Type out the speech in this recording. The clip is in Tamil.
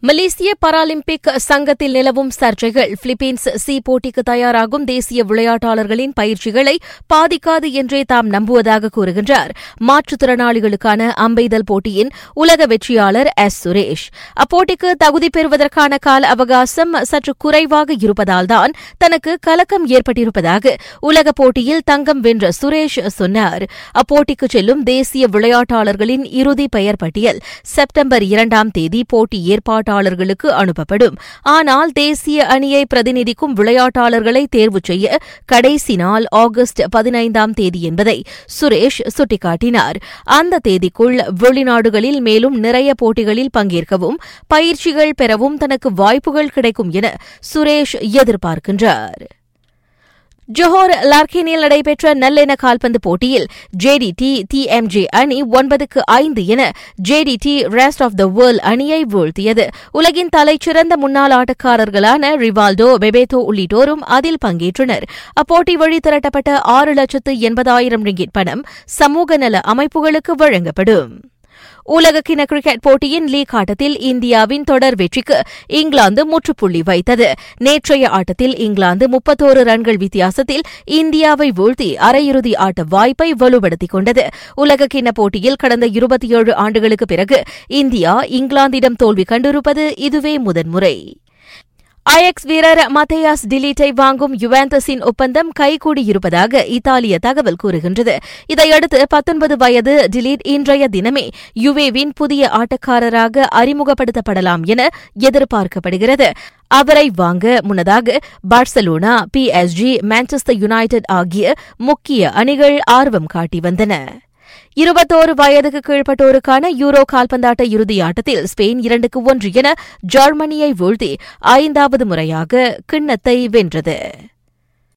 மலேசிய பாராலிம்பிக் சங்கத்தில் நிலவும் சர்ச்சைகள். பிலிப்பீன்ஸ் சி போட்டிக்கு தயாராகும் தேசிய விளையாட்டாளர்களின் பயிற்சிகளை பாதிக்காது என்றே தாம் நம்புவதாக கூறுகின்றார். மாற்றுத்திறனாளிகளுக்கான அம்பெய்தல் போட்டியின் உலக வெற்றியாளர் எஸ். சுரேஷ். அப்போட்டிக்கு தகுதி பெறுவதற்கான கால அவகாசம் சற்று குறைவாக இருப்பதால்தான் தனக்கு கலக்கம் ஏற்பட்டிருப்பதாக உலக போட்டியில் தங்கம் வென்ற சுரேஷ் சொன்னார். அப்போட்டிக்கு செல்லும் தேசிய விளையாட்டாளர்களின் இறுதி பெயர் பட்டியல் செப்டம்பர் இரண்டாம் தேதி போட்டி ஏற்பாடு விளையாட்டாளர்களுக்கு அனுப்பப்படும். ஆனால் தேசிய அணியை பிரதிநிதிக்கும் விளையாட்டாளர்களை தேர்வு செய்ய கடைசி நாள் ஆகஸ்ட் பதினைந்தாம் தேதி என்பதை சுரேஷ் சுட்டிக்காட்டினார். அந்த தேதிக்குள் வெளிநாடுகளில் மேலும் நிறைய போட்டிகளில் பங்கேற்கவும் பயிற்சிகள் பெறவும் தனக்கு வாய்ப்புகள் கிடைக்கும் என சுரேஷ் எதிர்பார்க்கின்றார். ஜோஹோர் லார்கினில் நடைபெற்ற நல்லெண்ண கால்பந்து போட்டியில் ஜேடிடி டிஎம்ஜே அணி ஒன்பதுக்கு ஐந்து என JDT rest of the world அணியை வீழ்த்தியது. உலகின் தலைச்சிறந்த முன்னாள் ஆட்டக்காரர்களான ரிவால்டோ பெபேதோ உள்ளிட்டோரும் அதில் பங்கேற்றனர். அப்போட்டி வழி திரட்டப்பட்ட ஆறு லட்சத்து எண்பதாயிரம் ரிங்கிட் பணம் சமூக நல அமைப்புகளுக்கு வழங்கப்படும். உலகக்கிண கிரிக்கெட் போட்டியின் லீக் ஆட்டத்தில் இந்தியாவின் தொடர் வெற்றிக்கு இங்கிலாந்து முற்றுப்புள்ளி வைத்தது. நேற்றைய ஆட்டத்தில் இங்கிலாந்து முப்பத்தோரு ரன்கள் வித்தியாசத்தில் இந்தியாவை வீழ்த்தி அரையிறுதி ஆட்ட வாய்ப்பை வலுப்படுத்திக் கொண்டது. உலகக்கிண போட்டியில் கடந்த இருபத்தி ஏழு ஆண்டுகளுக்கு பிறகு இந்தியா இங்கிலாந்திடம் தோல்வி கண்டிருப்பது இதுவே முதன்முறை. ஐஎக்ஸ் வீரர் மத்தேயாஸ் டிலீட்டை வாங்கும் யுவாந்தஸின் ஒப்பந்தம் கைகூடியிருப்பதாக இத்தாலிய தகவல் கூறுகின்றது. இதையடுத்து பத்தொன்பது வயது டிலீட் இன்றைய தினமே யுவேவின் புதிய ஆட்டக்காரராக அறிமுகப்படுத்தப்படலாம் என எதிர்பார்க்கப்படுகிறது. அவரை வாங்க முன்னதாக பார்சலோனா பிஎஸ்ஜி மான்செஸ்டர் யுனைடெட் ஆகிய முக்கிய அணிகள் ஆர்வம் காட்டி வந்தன. இருபத்தோரு வயதுக்கு கீழ்ப்பட்டோருக்கான யூரோ கால்பந்தாட்ட இறுதியாட்டத்தில் ஸ்பெயின் இரண்டுக்கு ஒன்று என ஜெர்மனியை வீழ்த்தி ஐந்தாவது முறையாக கிண்ணத்தை வென்றது.